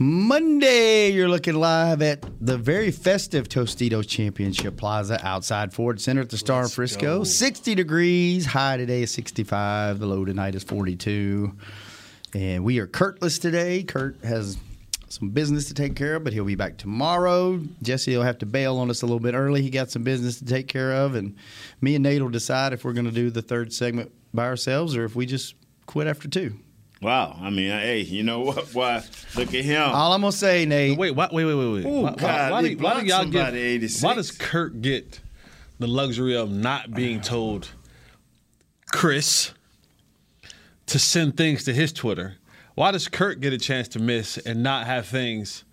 Monday, you're looking live at the very festive Tostitos Championship Plaza outside Ford Center at the Star in Frisco. 60 degrees, high today is 65, the low tonight is 42. And we are Kurtless today. Kurt has some business to take care of, but he'll be back tomorrow. Jesse will have to bail on us a little bit early. He got some business to take care of, and me and Nate will decide if we're going to do the third segment by ourselves or if we just quit after two. Wow. I mean, hey, you know what? Why? Look at him. All I'm gonna say, Nate. Wait, why, wait, wait, wait, wait. Ooh, why, God, why, they do, why do y'all get? 86. Why does Kurt get the luxury of not being told Chris to send things to his Twitter? Why does Kurt get a chance to miss and not have things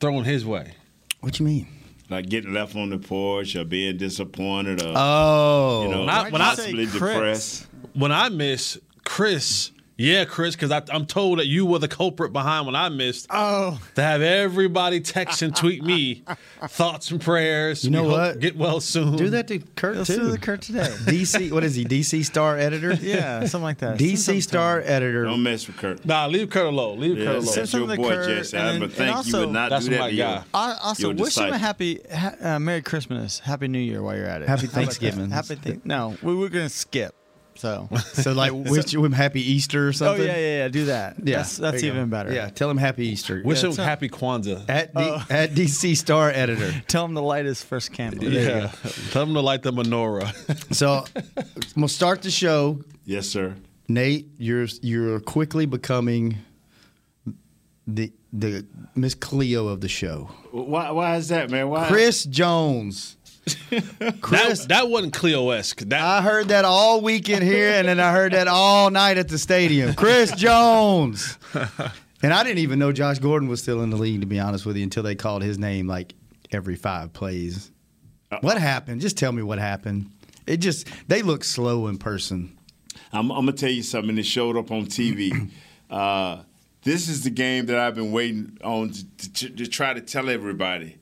thrown his way? What you mean? like getting left on the porch or being disappointed or Oh, you know When I- when I- possibly say Chris? depressed? When I miss Chris, yeah, Chris, because I'm told that you were the culprit behind when I missed. Oh, To have everybody text and tweet me thoughts and prayers. You know We what? Get well soon. do that to Kurt let's too. do the Kurt today. DC, what is he? DC Star editor. yeah, something like that. DC something Star editor. Don't mess with Kurt. Nah, leave Kurt alone. Leave Yeah, Kurt alone. Send that's your to boy, Kurt, Jesse. and I then- would and think you also- would not That's do that my to your, guy. I, also, your wish him a happy, ha, uh, Merry Christmas, Happy New Year while you're at it. Happy How about that? Thanksgiving. Happy th- No, we were gonna skip. So. So like, wish him happy Easter or oh something. yeah, yeah, yeah. Do that. Yeah, that's, that's you go. even better. Yeah, tell him happy Easter. Wish him happy Kwanzaa. at D, Oh. at DC Star editor. Tell him to light his first candle. Yeah. Tell him to light the menorah. So we'll start the show. Yes, sir. Nate, you're you're quickly becoming the the Miss Cleo of the show. Why? Why is that, man? Why? Chris Jones. Chris, that, that wasn't Cleo esque. That I heard that all weekend here, and then I heard that all night at the stadium. Chris Jones. And I didn't even know Josh Gordon was still in the league, to be honest with you, until they called his name like every five plays. What happened? Just tell me what happened. It just, they look slow in person. I'm, I'm gonna tell you something that showed up on TV. uh, this is the game that I've been waiting on to, to, to try to tell everybody.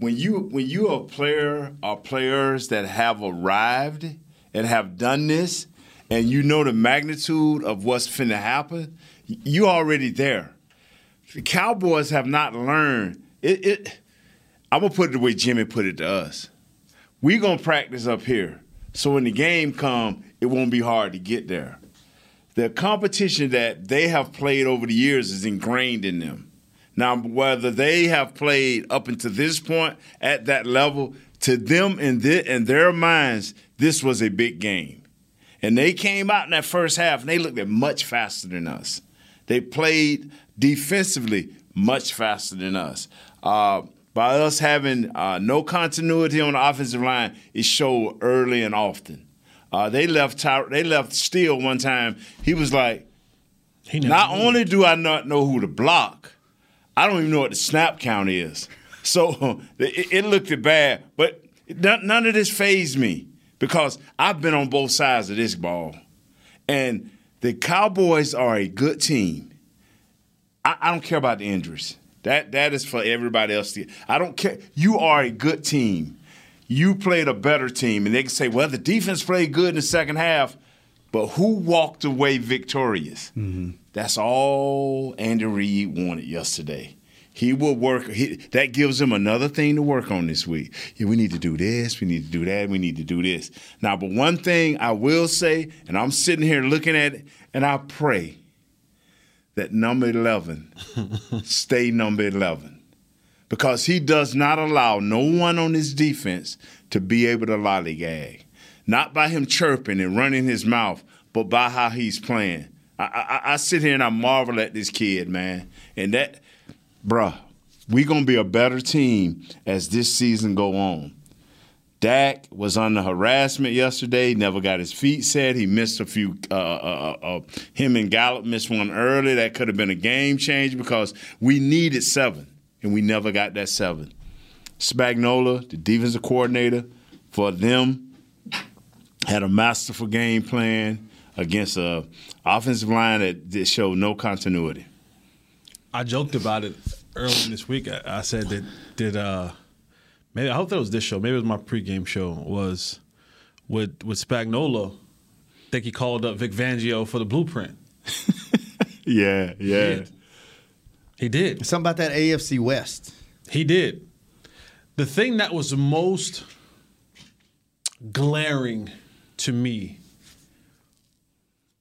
When you when you are a player or players that have arrived and have done this, and you know the magnitude of what's finna happen, you already there. The Cowboys have not learned it. it I'm gonna put it the way Jimmy put it to us. We gonna practice up here, so when the game come, it won't be hard to get there. The competition that they have played over the years is ingrained in them. Now, whether they have played up until this point at that level, to them in, in their minds, this was a big game. And they came out in that first half and they looked at much faster than us. They played defensively much faster than us. Uh, by us having uh, no continuity on the offensive line, it showed early and often. Uh, they left Ty- they left Steele one time. He was like, he not only do I not know who to block, I don't even know what the snap count is. So it, it looked bad, but none, of this phased me because I've been on both sides of this ball. And the Cowboys are a good team. I, I don't care about the injuries. That that is for everybody else. To, I don't care. You are a good team. You played a better team, and they can say, "Well, the defense played good in the second half," but who walked away victorious? Mm-hmm. That's all Andy Reid wanted yesterday. He will work. He, that gives him another thing to work on this week. Yeah, we need to do this. We need to do that. We need to do this. Now, but one thing I will say, and I'm sitting here looking at it, and I pray that number 11 stay number 11 because he does not allow no one on his defense to be able to lollygag. Not by him chirping and running his mouth, but by how he's playing. I, I, I sit here and I marvel at this kid, man. And that, bruh, we to be a better team as this season go on. Dak was under harassment yesterday. Never got his feet set. He missed a few. Uh, uh, uh, uh, him and Gallup missed one early. That could have been a game change because we needed seven, and we never got that seven. Spagnuolo, the defensive coordinator, for them, had a masterful game plan against a offensive line that, that showed no continuity. I joked about it earlier this week. I, I said that did uh maybe I hope that was this show. Maybe it was my pregame show. Was with with Spagnola. I think he called up Vic Fangio for the blueprint. Yeah, yeah. did. He did. Something about that AFC West. He did. The thing that was most glaring to me,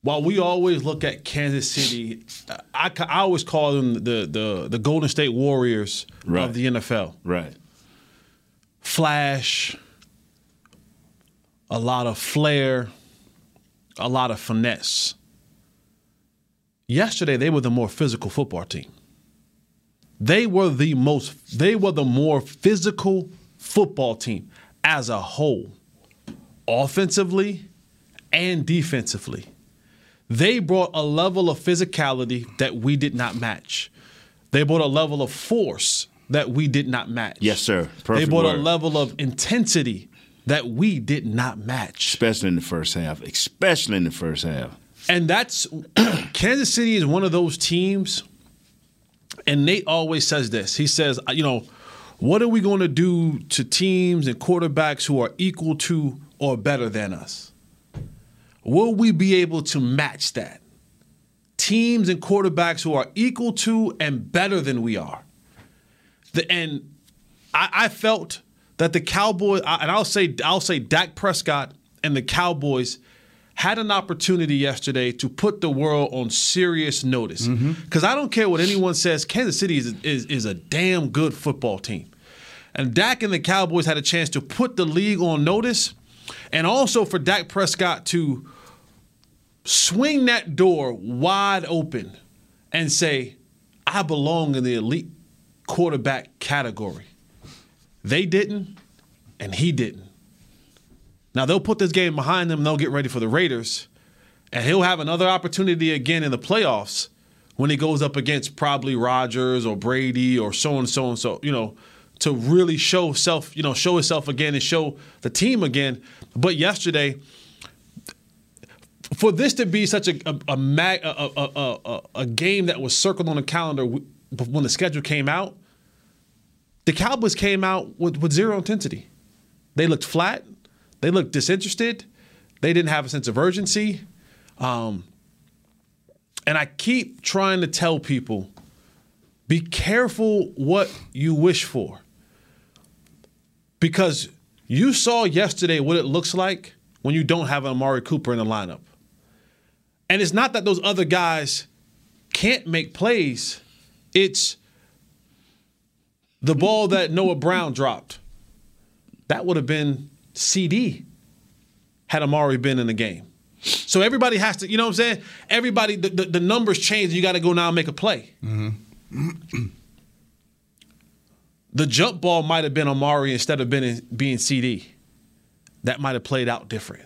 while we always look at Kansas City, I, I always call them the, the, the Golden State Warriors Right. of the NFL. Right. Flash, a lot of flair, a lot of finesse. Yesterday, they were the more physical football team. They were the most, they were the more physical football team as a whole, offensively and defensively. They brought a level of physicality that we did not match. They brought a level of force that we did not match. Yes, sir. they Perfect brought a level of intensity that we did not match. Especially in the first half. Especially in the first half. And that's Kansas City is one of those teams. And Nate always says this. He says, uh, you know, what are we going to do to teams and quarterbacks who are equal to or better than us? Will we be able to match that? Teams and quarterbacks who are equal to and better than we are. The, and I, I felt that the Cowboys, and I'll say, I'll say, Dak Prescott and the Cowboys had an opportunity yesterday to put the world on serious notice. Mm-hmm. Because I don't care what anyone says, Kansas City is, is, is a damn good football team. And Dak and the Cowboys had a chance to put the league on notice, and also for Dak Prescott to swing that door wide open and say, I belong in the elite quarterback category. They didn't, and he didn't. Now they'll put this game behind them they'll get ready for the Raiders. And he'll have another opportunity again in the playoffs when he goes up against probably Rodgers or Brady or so and so and so, you know, to really show self, you know, show himself again and show the team again. But yesterday, for this to be such a a, a, mag, a, a, game that was circled on the calendar when the schedule came out, the Cowboys came out with, with zero intensity. They looked flat. They looked disinterested. They didn't have a sense of urgency. Um, and I keep trying to tell people be careful what you wish for. Because you saw yesterday what it looks like when you don't have an Amari Cooper in the lineup. And it's not that those other guys can't make plays, it's the ball that Noah Brown dropped. That would have been CeeDee had Amari been in the game. So everybody has to, you know what I'm saying? Everybody, the, the, the numbers change. You got to go now and make a play. Mm-hmm. the jump ball might have been Amari instead of being, being CeeDee. That might have played out different.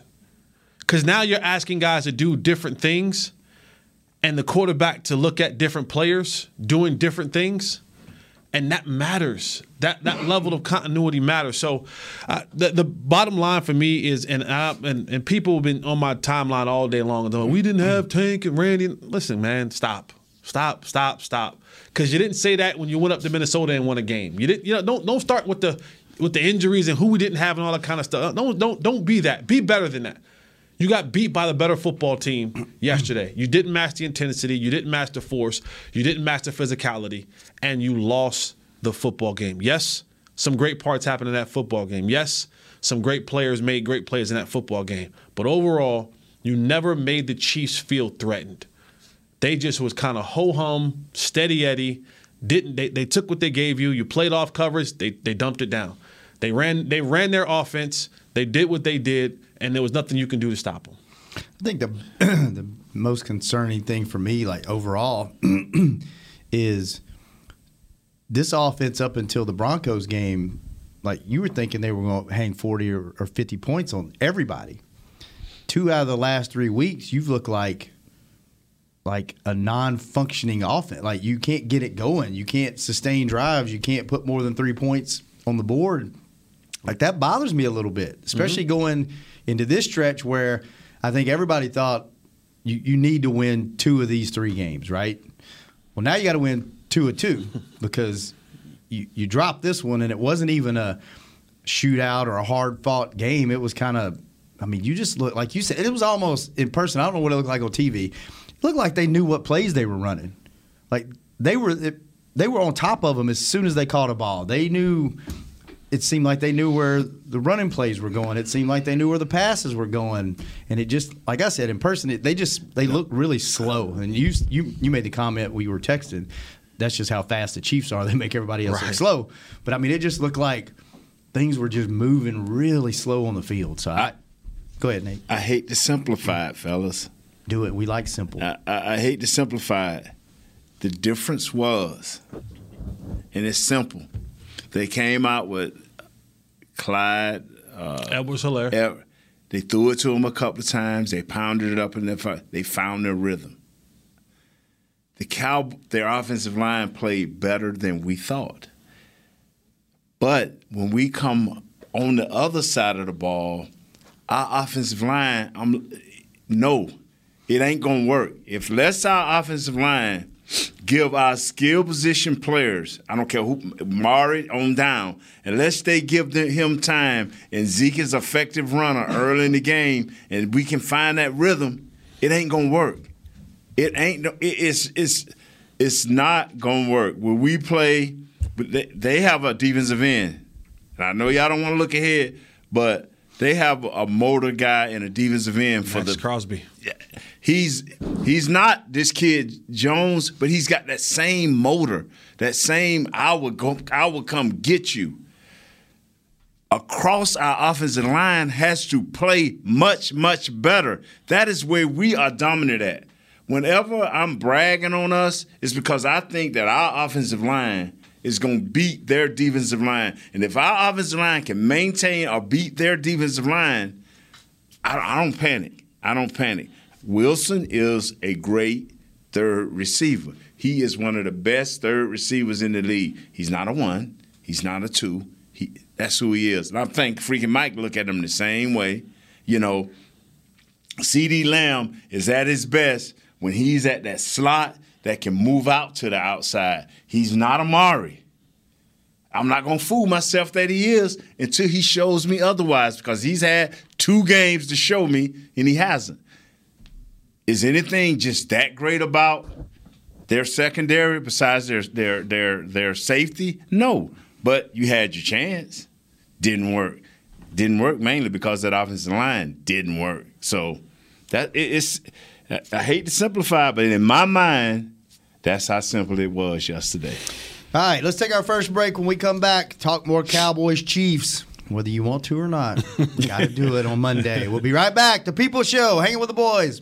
Because now you're asking guys to do different things and the quarterback to look at different players doing different things. And that matters. That that level of continuity matters. So, uh, the the bottom line for me is, and I, and and people have been on my timeline all day long. Though we didn't have Tank and Randy. Listen, man, stop, stop, stop, stop. Because you didn't say that when you went up to Minnesota and won a game. You didn't. You know, don't don't start with the with the injuries and who we didn't have and all that kind of stuff. Don't don't don't be that. Be better than that. You got beat by the better football team yesterday. You didn't match the intensity. You didn't match the force. You didn't match the physicality, and you lost the football game. Yes, some great parts happened in that football game. Yes, some great players made great plays in that football game. But overall, you never made the Chiefs feel threatened. They just was kind of ho hum, steady Eddie. Didn't they, they took what they gave you. You played off coverage. They they dumped it down. They ran they ran their offense. They did what they did, and there was nothing you can do to stop them. I think the the most concerning thing for me, like overall, is this offense up until the Broncos game like you were thinking they were going to hang 40 or, or 50 points on everybody. Two out of the last three weeks, you've looked like like a non-functioning offense. Like you can't get it going. You can't sustain drives. You can't put more than three points on the board. Like that bothers me a little bit, especially mm-hmm. going into this stretch where I think everybody thought you, you need to win two of these three games, right? Well, now you got to win two of two because you, you dropped this one and it wasn't even a shootout or a hard fought game. It was kind of, I mean, you just look like you said, it was almost in person. I don't know what it looked like on TV. It looked like they knew what plays they were running. Like they were, they were on top of them as soon as they caught a ball. They knew it seemed like they knew where the running plays were going. It seemed like they knew where the passes were going, and it just, like I said, in person, it, they just they look really slow. And you you you made the comment we were texting. That's just how fast the Chiefs are. They make everybody else look slow. But I mean, it just looked like things were just moving really slow on the field. So I, go ahead, Nate. I hate to simplify it, fellas. Do it. We like simple. I, I, I hate to simplify it. The difference was, and it's simple. They came out with Clyde. Uh, Edwards Helaire. Ev- they threw it to him a couple of times. They pounded it up in their. They found their rhythm. The cow, their offensive line played better than we thought. But when we come on the other side of the ball, our offensive line, I'm no, it ain't gonna work. If let's our offensive line give our skill position players, I don't care who, Mari on down, unless they give them, him time and Zeke is effective runner early in the game, and we can find that rhythm, it ain't gonna work. It ain't. It's it's it's not gonna work. When we play, but they, they have a defensive end. And I know y'all don't want to look ahead, but they have a motor guy and a defensive end for Maxx the Crosby. He's he's not this kid Jones, but he's got that same motor, that same I would go I would come get you. Across our offensive line has to play much, much better. That is where we are dominant at. Whenever I'm bragging on us, it's because I think that our offensive line is going to beat their defensive line. And if our offensive line can maintain or beat their defensive line, I, I don't panic. I don't panic. Wilson is a great third receiver. He is one of the best third receivers in the league. He's not a one. He's not a two. He that's who he is. And I think freaking Mike look at him the same way. You know, CeeDee Lamb is at his best when he's at that slot that can move out to the outside. He's not Amari. I'm not going to fool myself that he is until he shows me otherwise because he's had two games to show me and he hasn't. Is anything just that great about their secondary besides their their their their safety? No, but you had your chance. Didn't work. Didn't work mainly because that offensive line didn't work. So that it's I- I hate to simplify, but in my mind, that's how simple it was yesterday. All right, let's take our first break. When we come back, talk more Cowboys Chiefs, whether you want to or not. Got to do it on Monday. We'll be right back. The People Show, hanging with the boys.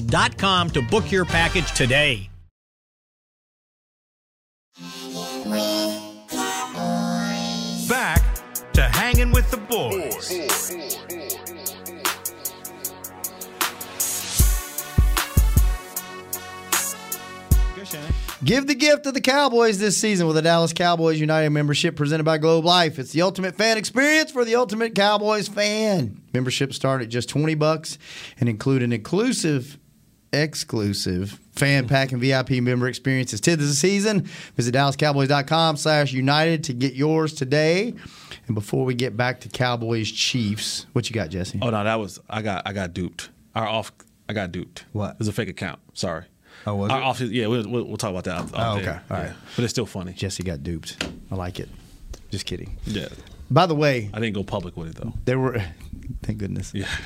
cowboystravel.com to book your package today. Back to hanging with the boys. Give the gift of the Cowboys this season with a Dallas Cowboys United membership presented by Globe Life. It's the ultimate fan experience for the ultimate Cowboys fan. Membership start at just 20 bucks and include an inclusive exclusive fan pack and VIP member experiences 10th of the season. Visit DallasCowboys.com slash United to get yours today. And before we get back to Cowboys Chiefs, what you got, Jesse? Oh no, that was I got I got duped. Our off I got duped. What? It was a fake account. Sorry. Oh, was Our it? off, yeah, we'll, we'll, we'll talk about that. Oh, okay. there. All right. Yeah. But it's still funny. Jesse got duped. I like it. Just kidding. Yeah. By the way, I didn't go public with it though. there were thank goodness. Yeah.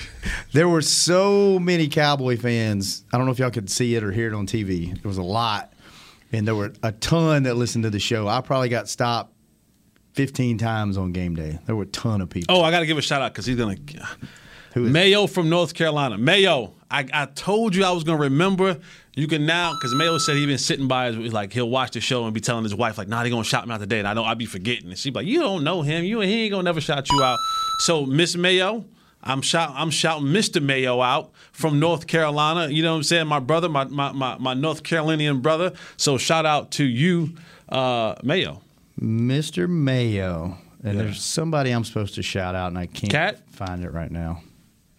There were so many Cowboy fans. I don't know if y'all could see it or hear it on TV. There was a lot, and there were a ton that listened to the show. I probably got stopped 15 times on game day. There were a ton of people. Oh, I got to give a shout out because he's gonna. Who is Mayo from North Carolina. Mayo, I, I told you I was gonna remember. You can now because Mayo said he been sitting by his like he'll watch the show and be telling his wife like, "Nah, they gonna shout me out today," and I know I'd be forgetting. And she be like, "You don't know him. You he ain't gonna never shout you out." So Miss Mayo. I'm shout, I'm shouting Mr. Mayo out from North Carolina. You know what I'm saying? My brother, my my, my, my North Carolinian brother. So shout out to you, uh, Mayo. Mr. Mayo. And Yeah. there's somebody I'm supposed to shout out, and I can't Cat? find it right now.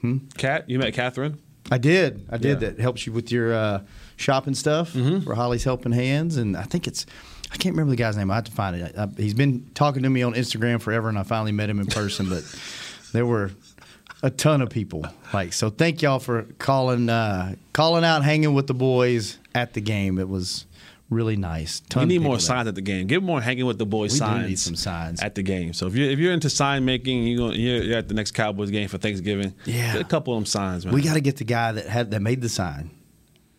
hmm Kat, you met Catherine? I did. I did. Yeah. That helps you with your uh, shopping stuff Mm-hmm. for Holley's Helping Hands, and I think it's. I can't remember the guy's name. I have to find it. I, he's been talking to me on Instagram forever, and I finally met him in person. but there were a ton of people. Like so, thank y'all for calling, uh, calling out, hanging with the boys at the game. It was really nice. Ton We need more signs at the game. Get more hanging with the boys We do signs. need some signs. at the game. So if you're if you're into sign making, you you're you're at the next Cowboys game for Thanksgiving. Yeah. get a couple of them signs, man. We got to get the guy that had that made the sign.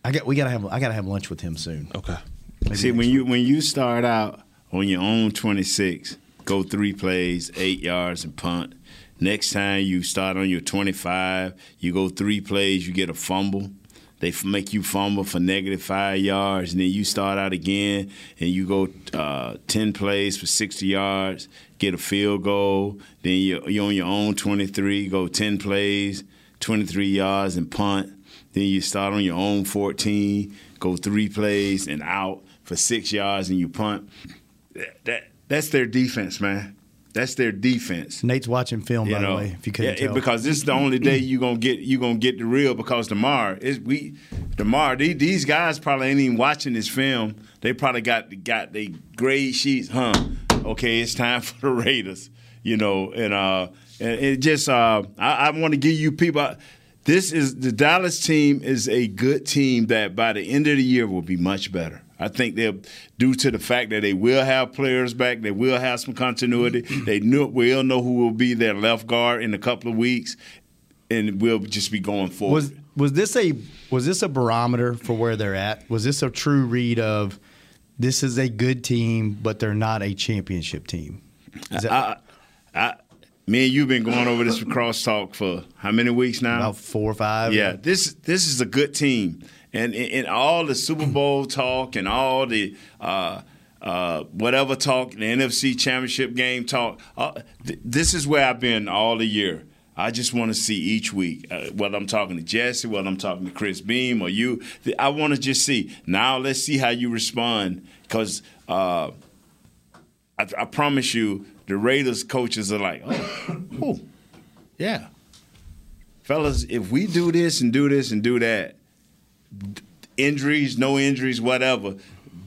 I got. We got to have. I got to have lunch with him soon. okay. Maybe See, next when you when you start out on your own 26, go three plays, eight yards, and punt. Next time you start on your 25, you go three plays, you get a fumble. They make you fumble for negative five yards, and then you start out again and you go uh, 10 plays for 60 yards, get a field goal. Then you're, you're on your own 23, go 10 plays, 23 yards, and punt. Then you start on your own 14, go three plays and out for six yards, and you punt. That, that that's their defense, man. That's their defense. Nate's watching film, You by know, the way. If you couldn't yeah, tell, because this is the only day you gonna get you gonna get the real. Because tomorrow is we tomorrow these, these guys probably ain't even watching this film. They probably got got they grade sheets. Huh? Okay, it's time for the Raiders. You know, and uh, and it just uh, I, I want to give you people. This is the Dallas team is a good team that by the end of the year will be much better. I think they're due to the fact that they will have players back, they will have some continuity. Mm-hmm. They knew will know who will be their left guard in a couple of weeks, and we'll just be going forward. was was this a was this a barometer for where they're at? Was this a true read of this is a good team, but they're not a championship team? Is that I, I, me and you've been going over this crosstalk for how many weeks now? about four or five? Yeah, this this is a good team, and in, all the Super Bowl talk and all the uh, uh, whatever talk, the NFC Championship game talk, uh, th- this is where I've been all the year. I just want to see each week, uh, whether I'm talking to Jesse, whether I'm talking to Chris Beam or you. th- I want to just see. Now let's see how you respond, because uh, I, I promise you, the Raiders coaches are like, oh, oh yeah fellas, if we do this and do this and do that, injuries, no injuries, whatever,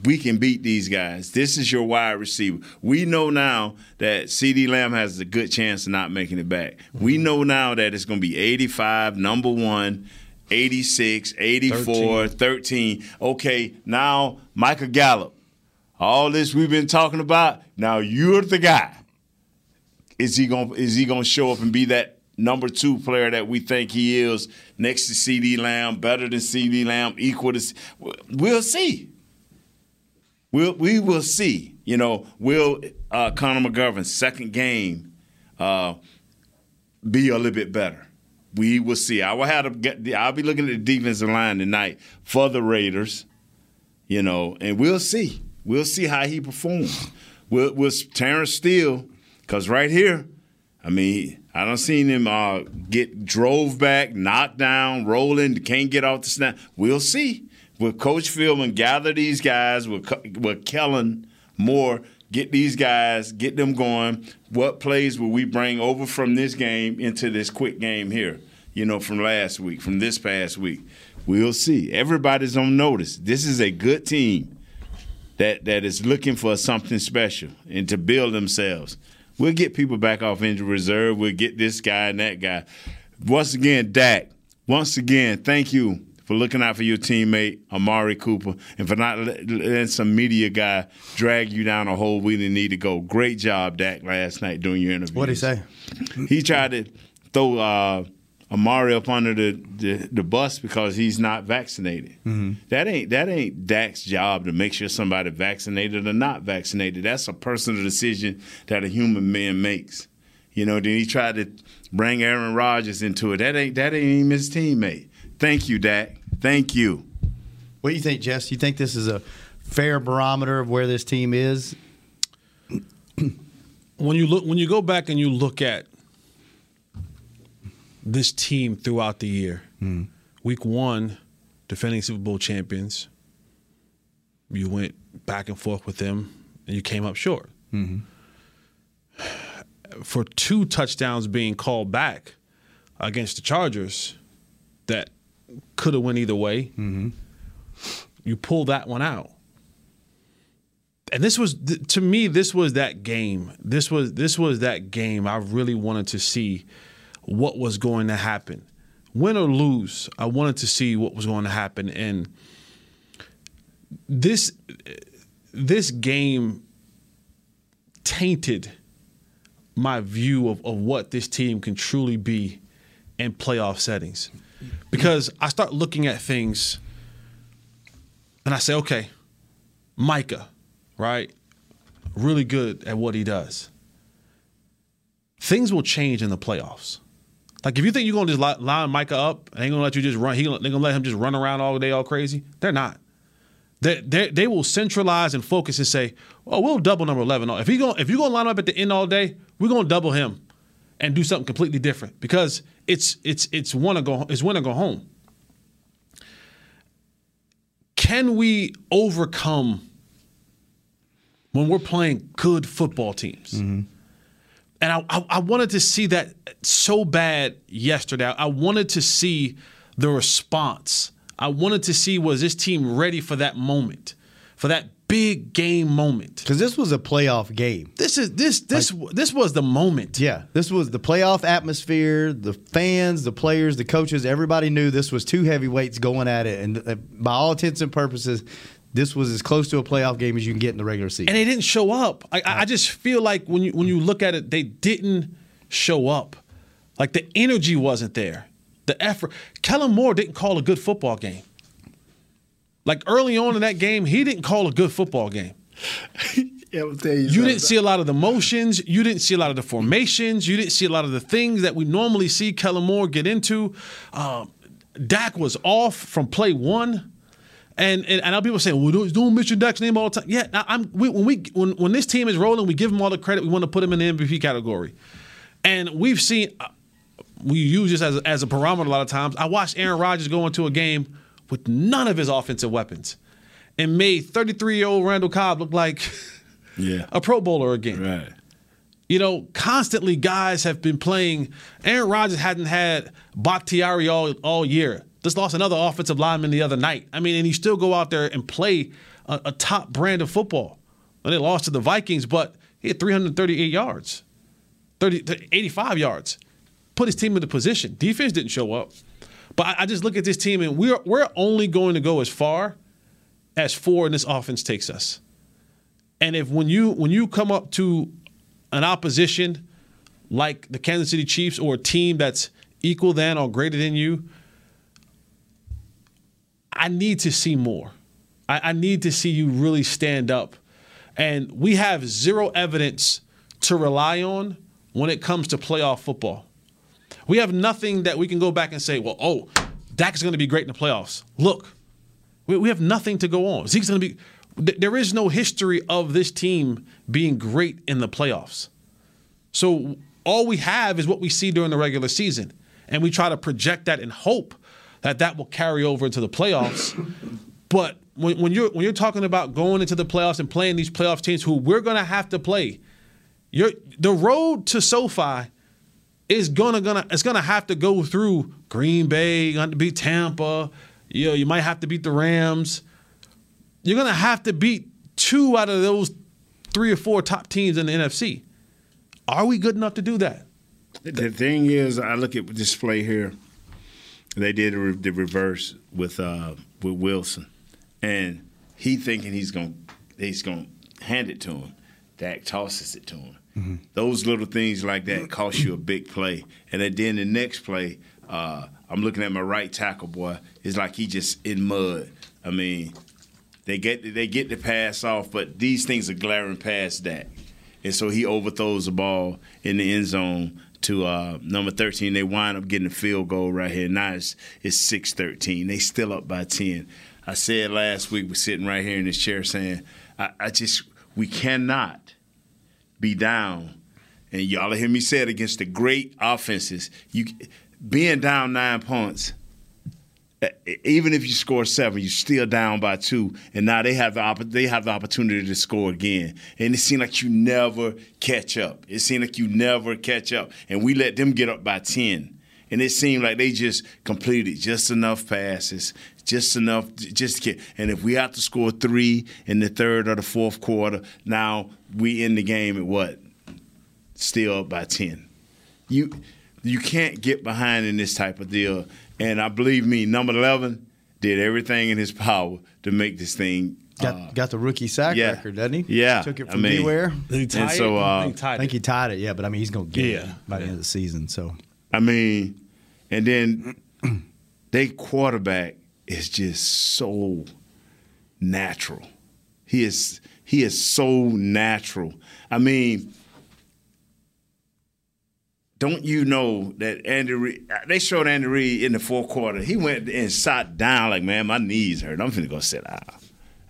we can beat these guys. This is your wide receiver. We know now that CeeDee Lamb has a good chance of not making it back. We mm-hmm. know now that it's going to be 85, number one, 86, 84, 13. Okay, now Michael Gallup. All this we've been talking about, now you're the guy. Is he going is he going to show up and be that number 2 player that we think he is next to CeeDee Lamb, better than CeeDee Lamb, equal to We'll see. We'll, we will see. You know, will uh, Connor McGovern's second game uh, be a little bit better? We will see. I will have to. I'll be looking at the defensive line tonight for the Raiders. You know, and we'll see. We'll see how he performs. Will will Terrence Steele? Because right here, I mean, I don't seen him uh, get drove back, knocked down, rolling, can't get off the snap. We'll see. Will Coach Philbin gather these guys? Will, will Kellen Moore get these guys, get them going? What plays will we bring over from this game into this quick game here? You know, from last week, from this past week. We'll see. Everybody's on notice. This is a good team that that is looking for something special and to build themselves. We'll get people back off injury reserve. We'll get this guy and that guy. Once again, Dak. Once again, thank you for looking out for your teammate Amari Cooper and for not letting some media guy drag you down a hole we didn't need to go. Great job, Dak, last night doing your interview. What'd he say? He tried to throw uh, Amari up under the, the, the bus because he's not vaccinated. Mm-hmm. That ain't that ain't Dak's job to make sure somebody vaccinated or not vaccinated. That's a personal decision that a human man makes. You know, then he tried to bring Aaron Rodgers into it. That ain't that ain't even his teammate. Thank you, Dak. Thank you. What do you think, Jess? You think this is a fair barometer of where this team is? when you look when you go back and you look at this team throughout the year, mm. week one, defending Super Bowl champions, you went back and forth with them and you came up short. Mm-hmm. For two touchdowns being called back against the Chargers, that could have went either way. Mm-hmm. You pull that one out, and this was to me. This was that game. This was this was that game. I really wanted to see what was going to happen, win or lose. I wanted to see what was going to happen, and this this game tainted my view of, of what this team can truly be in playoff settings because I start looking at things and I say, okay, Micah, right? Really good at what he does. Things will change in the playoffs. Like if you think you're gonna just line Micah up and ain't gonna let you just run, he they're gonna let him just run around all day all crazy. They're not. They, they, they will centralize and focus and say, "Oh, we'll double number eleven. If he going if you're gonna line him up at the end all day, we're gonna double him and do something completely different because it's it's it's one to go it's one to go home. Can we overcome when we're playing good football teams? Mm-hmm. And I, I, I wanted to see that so bad yesterday. I wanted to see the response. I wanted to see was this team ready for that moment, for that big game moment. Because this was a playoff game. This is this this like, this was the moment. Yeah, this was the playoff atmosphere. The fans, the players, the coaches, everybody knew this was two heavyweights going at it, and uh, by all intents and purposes. This was as close to a playoff game as you can get in the regular season, and they didn't show up. I, I just feel like when you when you look at it, they didn't show up. Like the energy wasn't there, the effort. Kellen Moore didn't call a good football game. Like early on in that game, he didn't call a good football game. yeah, you, you didn't see a lot of the motions. You didn't see a lot of the formations. You didn't see a lot of the things that we normally see Kellen Moore get into. Um, Dak was off from play one. And, and, and I know people saying, well, don't, don't mention Dak's name all the time. Yeah, I'm we, when we when when this team is rolling, we give him all the credit. We want to put him in the MVP category. And we've seen uh, we use this as a, as a barometer a lot of times. I watched Aaron Rodgers go into a game with none of his offensive weapons and made 33 year old Randall Cobb look like yeah. a Pro Bowler again. Right. You know, constantly guys have been playing. Aaron Rodgers hadn't had Bakhtiari all, all year. Just lost another offensive lineman the other night. I mean, and he still go out there and play a, a top brand of football. And they lost to the Vikings, but he had 338 yards, 30, 85 yards. Put his team into position. Defense didn't show up. But I, I just look at this team and we're we're only going to go as far as four in this offense takes us. And if when you when you come up to an opposition like the Kansas City Chiefs or a team that's equal than or greater than you, I need to see more. I, I need to see you really stand up. And we have zero evidence to rely on when it comes to playoff football. We have nothing that we can go back and say, well, oh, Dak is going to be great in the playoffs. Look, we, we have nothing to go on. Zeke's going to be. th- There is no history of this team being great in the playoffs. So all we have is what we see during the regular season, and we try to project that and hope that that will carry over into the playoffs. but when, when you're when you're talking about going into the playoffs and playing these playoff teams who we're to have to play, you're, the road to SoFi is gonna gonna it's gonna have to go through Green Bay. To beat Tampa. You know, you might have to beat the Rams. You're gonna have to beat two out of those three or four top teams in the NFC. Are we good enough to do that? The thing is, I look at this play here. They did the, re- the reverse with uh, with Wilson, and he thinking he's going he's going to hand it to him. Dak tosses it to him. Those little things like that cost you a big play. And then the next play, uh, I'm looking at my right tackle boy. It's like he just in mud. I mean, they get they get the pass off, but these things are glaring past Dak. And so he overthrows the ball in the end zone to uh, number 13. They wind up getting a field goal right here. Now it's, it's 6 13. They still up by 10. I said last week, we're sitting right here in this chair saying, I, I just, we cannot be down. And y'all hear me say it against the great offenses. You being down nine points, even if you score seven, you're still down by two, and now they have the opp- they have the opportunity to score again. And it seemed like you never catch up. It seemed like you never catch up, and we let them get up by ten. And it seemed like they just completed just enough passes, just enough, just get. And if we have to score three in the third or the fourth quarter, now we in the game at what? Still by ten. You you can't get behind in this type of deal. And I believe me, number eleven did everything in his power to make this thing. Got, uh, got the rookie sack yeah. record, doesn't he? Yeah, Took it I from mean- anywhere. He tie And so, it? uh, I think he tied I think it. he tied it, yeah, but I mean, he's going to get Yeah. it by the end of the season. So I mean, and then they quarterback is just so natural. He is he is so natural. I mean, don't you know that Andy Reid, they showed Andy Reid in the fourth quarter. He went and sat down like, man, my knees hurt. I'm finna go sit down.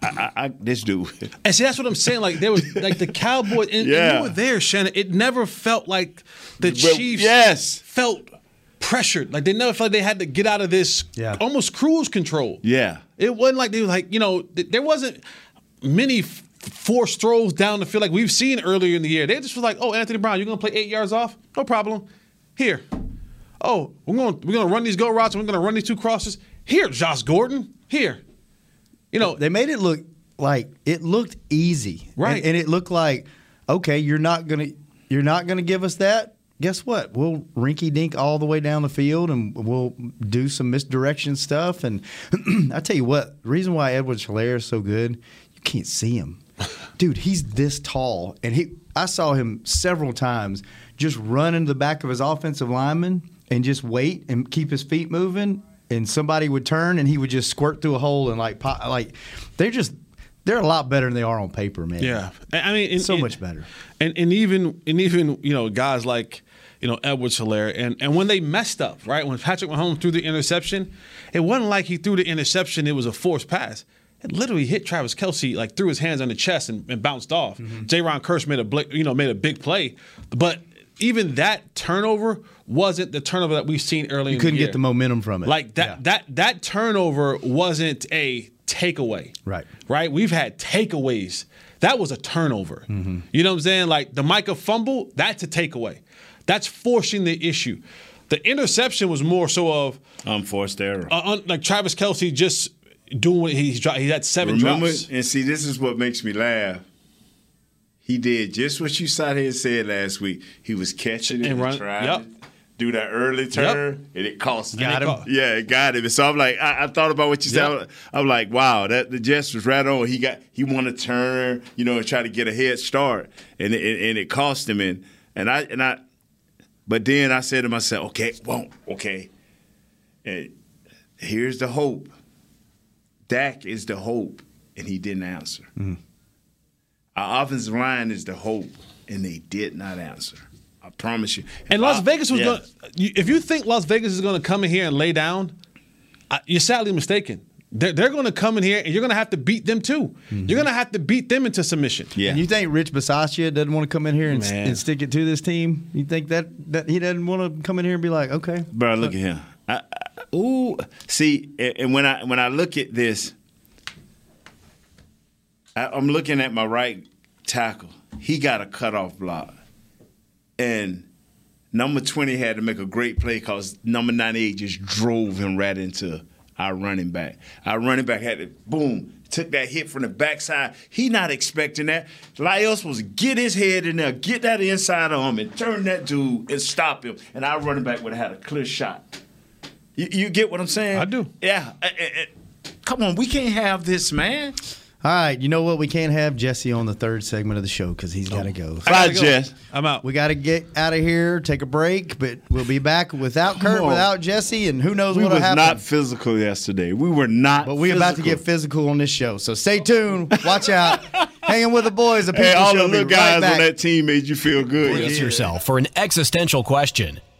I, I, I, this dude. And see, that's what I'm saying. Like there was like the Cowboys, and, and Yeah. you were there, Shannon. It never felt like the But- Chiefs yes. felt pressured. Like they never felt like they had to get out of this Yeah. almost cruise control. Yeah. It wasn't like they were like, you know, th- there wasn't many f- forced throws down the field like we've seen earlier in the year. They just was like, oh, Anthony Brown, you're gonna play eight yards off? No problem. Here. Oh, we're gonna we're gonna run these go routes and we're gonna run these two crosses. Here, Josh Gordon. Here. You know, they made it look like it looked easy, Right. And, and it looked like, okay, you're not gonna you're not gonna give us that. Guess what? We'll rinky dink all the way down the field, and we'll do some misdirection stuff. And I tell you what, the reason why Edwards Helaire is so good, you can't see him, dude. He's this tall, and he I saw him several times just run into the back of his offensive lineman and just wait and keep his feet moving. And somebody would turn, and he would just squirt through a hole and like pop, like they're just they're a lot better than they are on paper, man. Yeah, I mean, and- so and- much better. And and even and even you know guys like you know Edwards Helaire and and when they messed up, right? When Patrick Mahomes threw the interception, it wasn't like he threw the interception; it was a forced pass. It literally hit Travis Kelce like threw his hands on the chest and, and bounced off. Jayron Kearse made a bl- you know made a big play, but even that turnover wasn't the turnover that we've seen early. You couldn't the year. get the momentum from it. Like that Yeah. that that turnover wasn't a takeaway. Right. Right? We've had takeaways. That was a turnover. Mm-hmm. You know what I'm saying? Like the Micah fumble, that's a takeaway. That's forcing the issue. The interception was more so of Unforced error. uh, un- like Travis Kelce just doing what he's he had seven Remember, drops. and see, this is what makes me laugh. He did just what you sat here and said last week. He was catching it And and, trying yep. to do that early turn, and it cost him. Got him. Yeah, it got him. And so I'm like, I, I thought about what you said. Yep. I'm like, wow, that the Jets was right on. He got he wanted to turn, you know, and try to get a head start, and it, and it cost him. And and I and I, but then I said to myself, okay, well, okay, and here's the hope. Dak is the hope, and he didn't answer. Our offensive line is the hope, and they did not answer. I promise you. And Las Uh, Vegas was yeah. going. If you think Las Vegas is going to come in here and lay down, you're sadly mistaken. They're, they're going to come in here and you're going to have to beat them too. You're going to have to beat them into submission. Yeah. And you think Rich Bisaccia doesn't want to come in here and, Man. and stick it to this team? You think that that he doesn't want to come in here and be like, okay, Bro, look at him. I, I, ooh, see, and when I when I look at this, I, I'm looking at my right tackle. He got a cutoff block, and number twenty had to make a great play because number ninety eight just drove him right into our running back. Our running back had to boom. Took that hit from the backside. He not expecting that. Lyos was get his head in there, get that inside arm, and turn that dude and stop him. And our running back would have had a clear shot. You, you get what I'm saying? I do. Yeah. Eh, eh, eh. Come on, we can't have this, man. all right, you know what? We can't have Jesse on the third segment of the show because he's got to go. Bye, go. Jess. I'm out. We got to get out of here, take a break, but we'll be back without Kurt, without Jesse, and who knows We what'll happen. was happen. not physical yesterday. We were not. but we're about to get physical on this show, so stay tuned. Watch out. Hanging with the boys. The people Hey, all show the little guys back. on that team made you feel good. Brace yesterday. yourself for an existential question.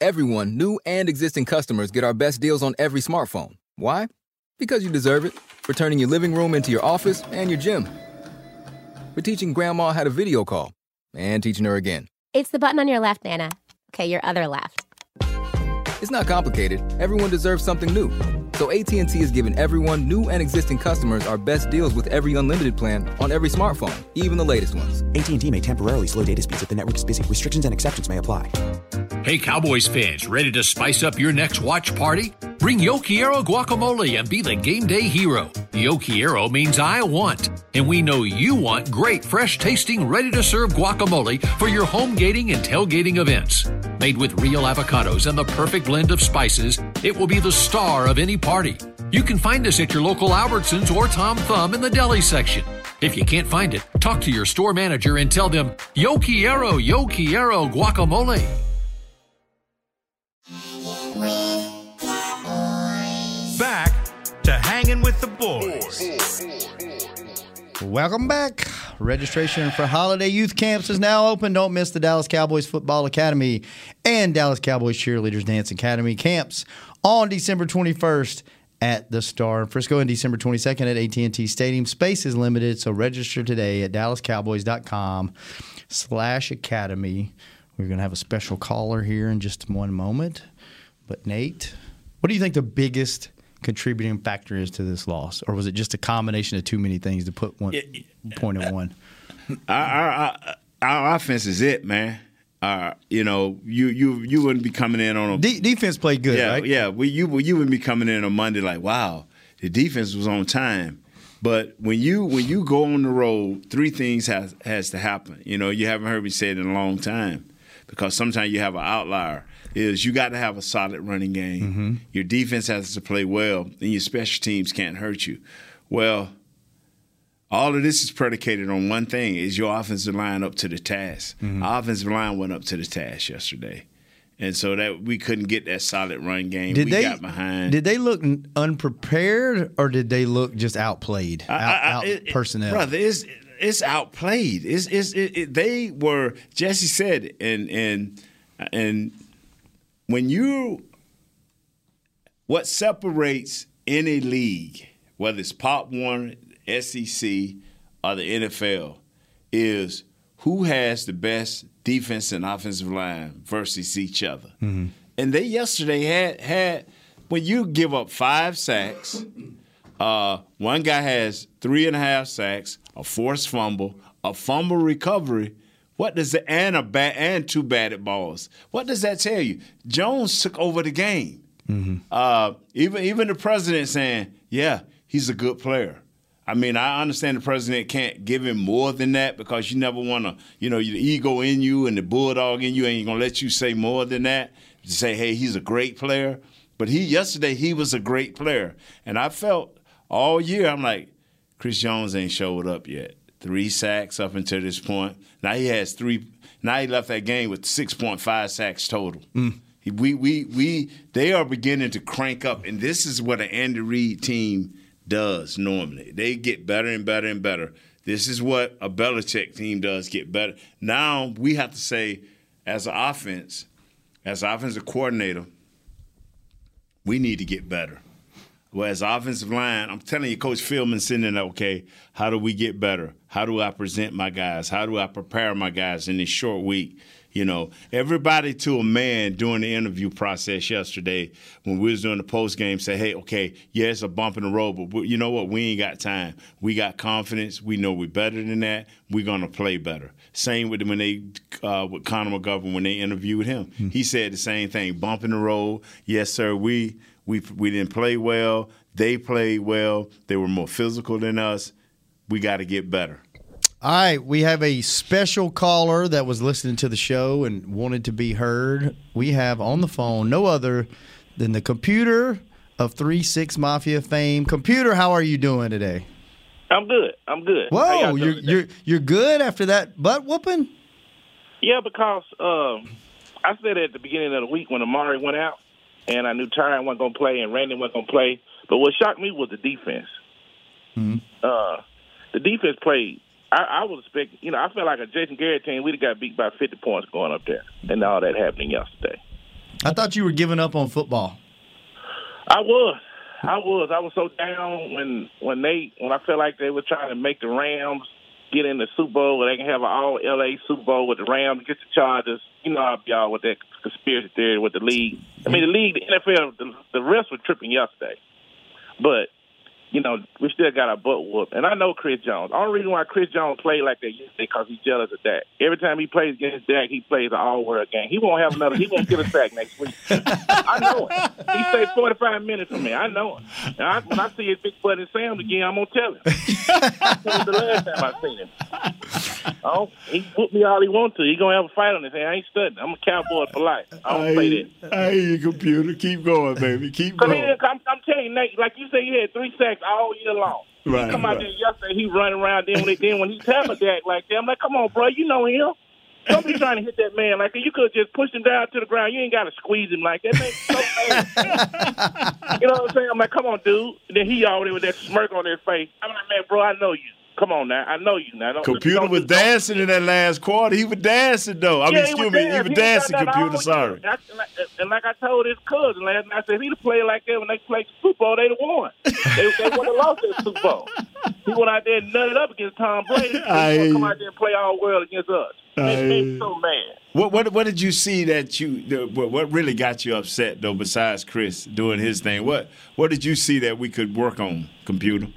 everyone, new and existing customers, get our best deals on every smartphone. Why? Because you deserve it. For turning your living room into your office and your gym. For teaching grandma how to video call and teaching her again. It's the button on your left, Nana. Okay, your other left. It's not complicated. Everyone deserves something new. So AT&T is giving everyone, new and existing customers, our best deals with every unlimited plan on every smartphone, even the latest ones. AT&T may temporarily slow data speeds if the network is busy. Restrictions and exceptions may apply. Hey, Cowboys fans, ready to spice up your next watch party? Bring Yo Quiero guacamole and be the game day hero. Yo Quiero means I want, and we know you want great, fresh tasting, ready to serve guacamole for your home gating and tailgating events. Made with real avocados and the perfect blend of spices, it will be the star of any party. You can find us at your local Albertsons or Tom Thumb in the deli section. If you can't find it, talk to your store manager and tell them, Yo Quiero, Yo Quiero guacamole. Back to hanging with the boys. Welcome back. Registration for holiday youth camps is now open. Don't miss the Dallas Cowboys Football Academy and Dallas Cowboys Cheerleaders Dance Academy camps on December 21st at the Star in Frisco and December 22nd at AT&T Stadium. Space is limited, so register today at dallascowboys.com slash academy. We're going to have a special caller here in just one moment. But Nate, what do you think the biggest contributing factor is to this loss, or was it just a combination of too many things to put one point in one? Our, our, our, our offense is it, man. Uh, you know, you you you wouldn't be coming in on a De- defense played good, yeah, right? Yeah, we, you you wouldn't be coming in on Monday like, wow, the defense was on time. But when you when you go on the road, three things has has to happen. You know, you haven't heard me say it in a long time because sometimes you have an outlier. Is you got to have a solid running game. Mm-hmm. Your defense has to play well, and your special teams can't hurt you. Well, all of this is predicated on one thing: is your offensive line up to the task? Mm-hmm. Our offensive line went up to the task yesterday, and so that we couldn't get that solid run game. Did we they got behind. Did they look unprepared or did they look just outplayed, out, I- I- out it- personnel? brother. It's it's outplayed. It's it's it, it, they were. Jesse said and and and when you what separates any league, whether it's Pop Warner, SEC, or the NFL, is who has the best defense and offensive line versus each other. Mm-hmm. And they yesterday had had when you give up five sacks, uh, one guy has three and a half sacks, a forced fumble, a fumble recovery. What does that and a bat and two batted balls? What does that tell you? Jones took over the game. Uh, even even the president saying, "Yeah, he's a good player." I mean, I understand the president can't give him more than that because you never want to, you know, the ego in you and the bulldog in you ain't gonna let you say more than that. To say, "Hey, he's a great player," but he yesterday he was a great player, and I felt all year I'm like, Chris Jones ain't showed up yet. Three sacks up until this point. Now he has three. Now he left that game with six point five sacks total. Mm. He- We we we they are beginning to crank up, and this is what an Andy Reid team does normally. They get better and better and better. This is what a Belichick team does get better. Now we have to say, as an offense, as an offensive coordinator, we need to get better. Well, as offensive line, I'm telling you, Coach Philbin there, okay, how do we get better? How do I present my guys? How do I prepare my guys in this short week? You know, everybody to a man during the interview process yesterday when we was doing the post game said, "Hey, okay, yeah, it's a bump in the road, but we- you know what? We ain't got time. We got confidence. We know we're better than that. We're gonna play better." Same with when they uh, with Connor McGovern when they interviewed him. He said the same thing. Bump in the road. Yes, sir. We we we didn't play well. They played well. They were more physical than us. We got to get better. All right, we have a special caller that was listening to the show and wanted to be heard. We have on the phone no other than the computer of 3 6 Mafia fame. Computer, how are you doing today? I'm good. I'm good. Whoa, you're, doing you're, you're good after that butt whooping? Yeah, because um, I said at the beginning of the week when Amari went out, and I knew Tyron wasn't going to play and Randy wasn't going to play. But what shocked me was the defense. Uh, the defense played. I, I was expecting, you know, I felt like a Jason Garrett team. We'd have got beat by 50 points going up there, and all that happening yesterday. I thought you were giving up on football. I was. I was. I was so down when when they when I felt like they were trying to make the Rams get in the Super Bowl where they can have an all LA Super Bowl with the Rams, get the Chargers. You know how y'all with that conspiracy theory with the league. I mean the league, the NFL, the, the refs were tripping yesterday. But you know, we still got our butt whooped. And I know Chris Jones. Only reason why Chris Jones played like that yesterday because he's jealous of Dak. Every time he plays against Dak, he plays an all-world game. He won't have another. He won't get a sack next week. I know it. He stayed 45 minutes from me. I know it. And I, when I see his big butt and Sam again, I'm gonna tell him the last time I seen him. Oh, he whoop me all he wants to. He gonna have a fight on his hand. I ain't studying. I'm a cowboy for life. I don't play that. I hear you, computer. Keep going, baby. Keep Cause he, going. I'm, I'm telling you, Nate, like you said, he had three sacks all year long. Right, he come out right. there yesterday, he running around. Then when, they, then when he tapping Dak like that, I'm like, come on, bro, you know him. Don't be trying to hit that man like that. You could just push him down to the ground. You ain't got to squeeze him like that. Man, so you know what I'm saying? I'm like, come on, dude. And then he already with that smirk on his face. I'm like, man, bro, I know you. Come on now, I know you now. Don't, Computer don't- was dancing in that last quarter. He was dancing though. I mean, excuse me, he was dancing. that Computer, sorry. And, I- and like- I told his cousin last night, I said, he'd have played like that when they played the Super Bowl, they'd have won. they they would have lost that Super Bowl. He went out there and nutted up against Tom Brady. I He come out there and play all world against us. I Made hear made you. me so mad. What what what did you see that you what, what really got you upset though? Besides Chris doing his thing, what what did you see that we could work on? Computer.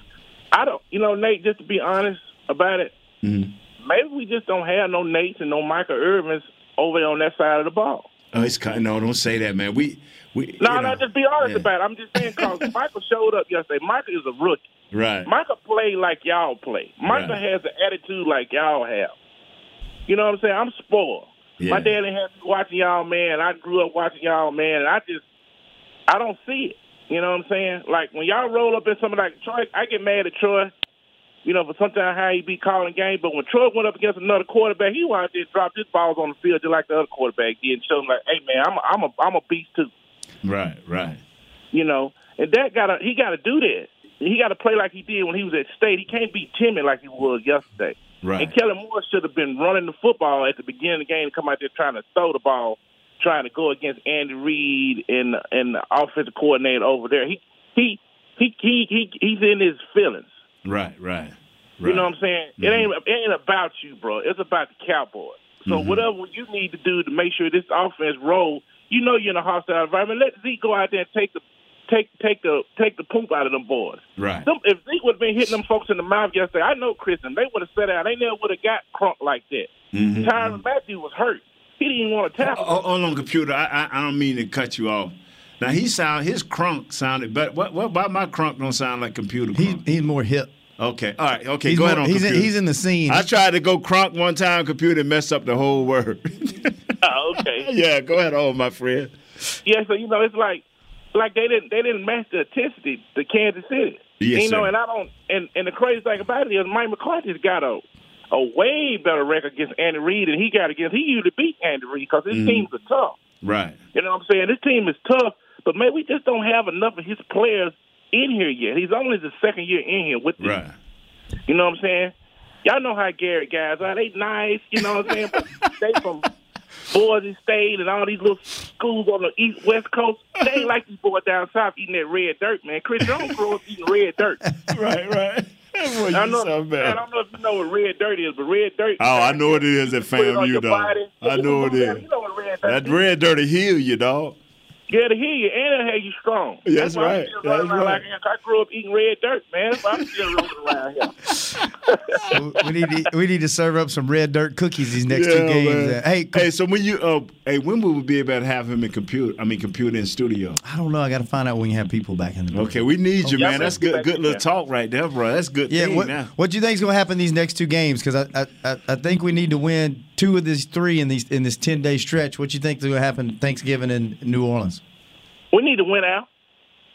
I don't, you know, Nate. Just to be honest about it, Mm-hmm. maybe we just don't have no Nates and no Michael Irvins over there on that side of the ball. Oh, it's kind. No, don't say that, man. We we No, you no, just be honest yeah. about it. I'm just saying because Michael showed up yesterday. Michael is a rookie. right. Michael play like y'all play. Michael Right. has an attitude like y'all have. You know what I'm saying? I'm spoiled. Yeah. My daddy had me watching y'all, man. I grew up watching y'all, man, and I just, I don't see it. You know what I'm saying? Like when y'all roll up in something like Troy, I get mad at Troy you know, for sometimes how he be calling games. But when Troy went up against another quarterback, he wanted to drop his balls on the field just like the other quarterback did and show him like, hey man, I'm a, I'm a I'm a beast too. Right, right. You know, and that got to he got to do that. He got to play like he did when he was at State. He can't be timid like he was yesterday. Right. And Kellen Moore should have been running the football at the beginning of the game, come out there trying to throw the ball, trying to go against Andy Reid and and the offensive coordinator over there. He he he he, he he's in his feelings. Right, right. You know what I'm saying? It ain't it ain't about you, bro. It's about the Cowboys. So Mhm. whatever you need to do to make sure this offense roll, you know you're in a hostile environment. Let Zeke go out there and take the take take the take the poop out of them boys. Right. Them, if Zeke would have been hitting them folks in the mouth yesterday, I know Christian, they would have sat out. They never would have got crunk like that. Mhm. Tyrann Mathieu was hurt. He didn't even want to tackle. Oh, hold on, computer. I, I I don't mean to cut you off. Now he sound his crunk sounded, but what what about my crunk don't sound like computer? Crunk? He's more hip. Okay, all right, okay. He's go ahead on he's in- he's in the scene. I tried to go crunk one time, computer messed up the whole word. Oh, okay. yeah, go ahead on, my friend. Yeah, so you know, it's like like they didn't they didn't match the intensity to Kansas City. Yes, you know, sir. and I don't and, and the crazy thing about it is Mike McCarthy's got a a way better record against Andy Reid than he got against he usually beat Andy Reid because his Mhm. teams are tough. Right. You know what I'm saying? This team is tough, but man, we just don't have enough of his players in here yet. He's only the second year in here with the Right. you know what I'm saying? Y'all know how Garrett guys are. They nice, you know what I'm saying? But they from Boise State and all these little schools on the east west coast. They ain't like these boys down south eating that red dirt, man. Chris, don't grow up eating red dirt. right, right. I don't, know, man, I don't know if you know what red dirt is, but red dirt. Oh, I know what it is at Put it on FAMU, dog. I know what it is. You know what red dirt That is. red dirty heal you, dog. Yeah, to hear you and it'll have you strong. That's why right. That's around right. Like, I grew up eating red dirt, man. That's why I'm still rolling around here. we need to, we need to serve up some red dirt cookies these next two games. Uh, Hey, hey, so when you, uh, hey, when will we be able to have him in computer? I mean, computer in studio. I don't know. I got to find out when you have people back in the door. Okay, we need you, Yeah, man. That's good, good little talk right there, bro. That's good. Yeah, thing what what do you think is going to happen these next two games? Because I, I I I think we need to win two of these three in these in this ten day stretch. What you think is going to happen Thanksgiving in New Orleans? We need to win out.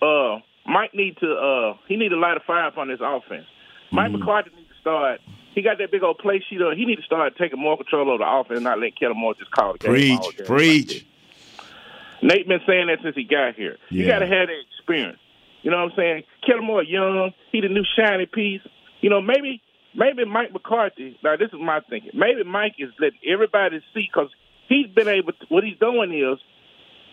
Uh, Mike need to uh, he need to light a fire up on this offense. Mike Mm-hmm. McCarthy needs to start. He got that big old play sheet up. He need to start taking more control of the offense, and not let Kellen Moore just call the game. all Preach, preach. Nate been saying that since he got here. You got to have that experience. You know what I'm saying? Kellen Moore young. He the new shiny piece. You know, maybe maybe Mike McCarthy. Now this is my thinking. Maybe Mike is letting everybody see because he's been able. To, what he's doing is,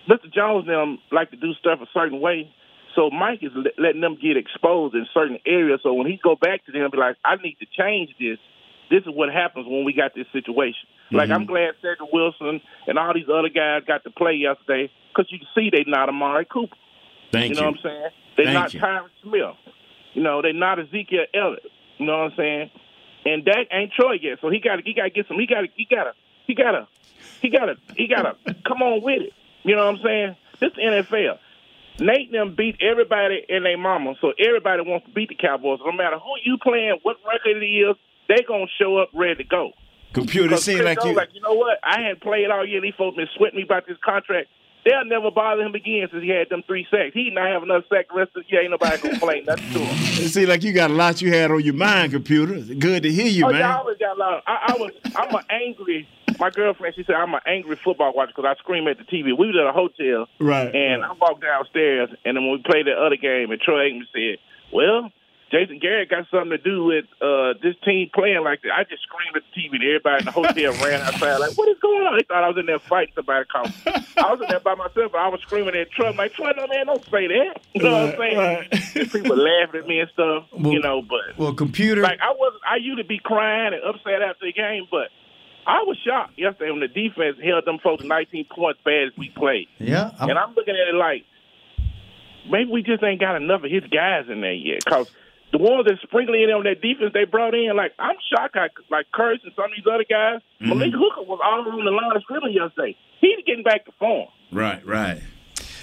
Mr. Jones and them like to do stuff a certain way. So Mike is letting them get exposed in certain areas. So when he go back to them, be like, I need to change this. This is what happens when we got this situation. Like Mm-hmm. I'm glad Cedric Wilson and all these other guys got to play yesterday because you can see they not Amari Cooper. Thank you You know what I'm saying? They're Thank not you. Tyron Smith. You know, they're not Ezekiel Elliott. You know what I'm saying? And Dak ain't Troy yet, so he got he got to get some. He got to he got to he got to he got to he got to come on with it. You know what I'm saying? This NFL. Nate them beat everybody and their mama, so everybody wants to beat the Cowboys. No matter who you playing, what record it is, they gonna show up ready to go. Computer seems like you. like, you know what? I hadn't played all year. These folks been sweating me about this contract. They'll never bother him again since he had them three sacks. He not have another sack the rest of the year. Ain't nobody gonna complain nothing to him. It seems like you got a lot you had on your mind, computer. Good to hear you, oh, man. yeah, I always got a lot. I, I was. I'm an angry. My girlfriend, she said I'm an angry football watcher because I scream at the TV. We was at a hotel, Right. And I walked downstairs, and then when we played the other game, and Troy Aikman said, "Well, Jason Garrett got something to do with uh, this team playing like that." I just screamed at the TV, and everybody in the hotel ran outside like, "What is going on?" They thought I was in there fighting somebody. Come, I was in there by myself, but I was screaming at Trump I'm like, Troy, no man, don't say that. You know what I'm saying? People laughing at me and stuff. you know, but Well, computer. like I was, I used to be crying and upset after the game, but I was shocked yesterday when the defense held them folks 19 points bad as we played. Yeah, I'm- and I'm looking at it like maybe we just ain't got enough of his guys in there yet. Cause the ones that sprinkling in on that defense they brought in, like I'm shocked. How, like Kearse and some of these other guys, mm-hmm. Malik Hooker was all on the line of scrimmage yesterday. He's getting back to form. Right, right.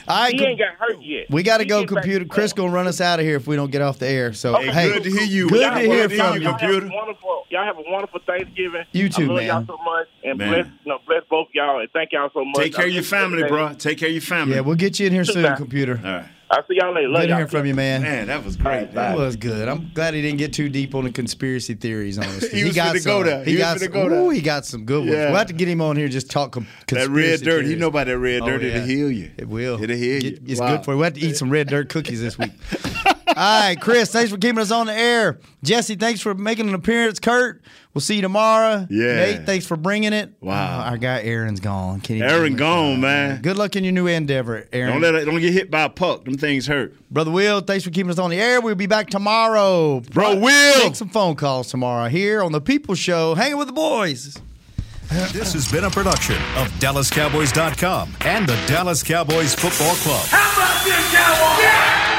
All right, he com- ain't got hurt yet. we got to He go, computer. to Chris gonna run us out of here if we don't get off the air. So Okay, hey, good to hear you. Good Y'all to hear from y'all have computer. Wonderful. Y'all have a wonderful Thanksgiving. You too, I love y'all so much, and Man. bless, you know, bless both y'all, and thank y'all so much. Take care of your family, bro. Take care of your family. Yeah, we'll get you in here soon, computer. All right. I'll see y'all later. Love Good to y'all. hear from you, man. Man, that was great. That was good. I'm glad he didn't get too deep on the conspiracy theories on us. He was finna go there. He was got finna some, go there. Ooh, he got some good ones. Yeah. We'll have to get him on here and just talk com- That red conspiracy dirt, you know about that red Oh, dirt, it'll heal you. It will. It'll heal you. It's Wow. good for you. We have to eat some red dirt cookies this week. All right, Chris, thanks for keeping us on the air. Jesse, thanks for making an appearance. Kurt, we'll see you tomorrow. Yeah. Nate, thanks for bringing it. Wow. Oh, our guy Aaron's gone. Can't Aaron do it. gone, uh, man. Good luck in your new endeavor, Aaron. Don't let it, don't get hit by a puck. Them things hurt. Brother Will, thanks for keeping us on the air. We'll be back tomorrow. Bro, Will. Make some phone calls tomorrow here on the People Show, hanging with the boys. This has been a production of DallasCowboys.com and the Dallas Cowboys Football Club. How about this, Cowboys? Yeah!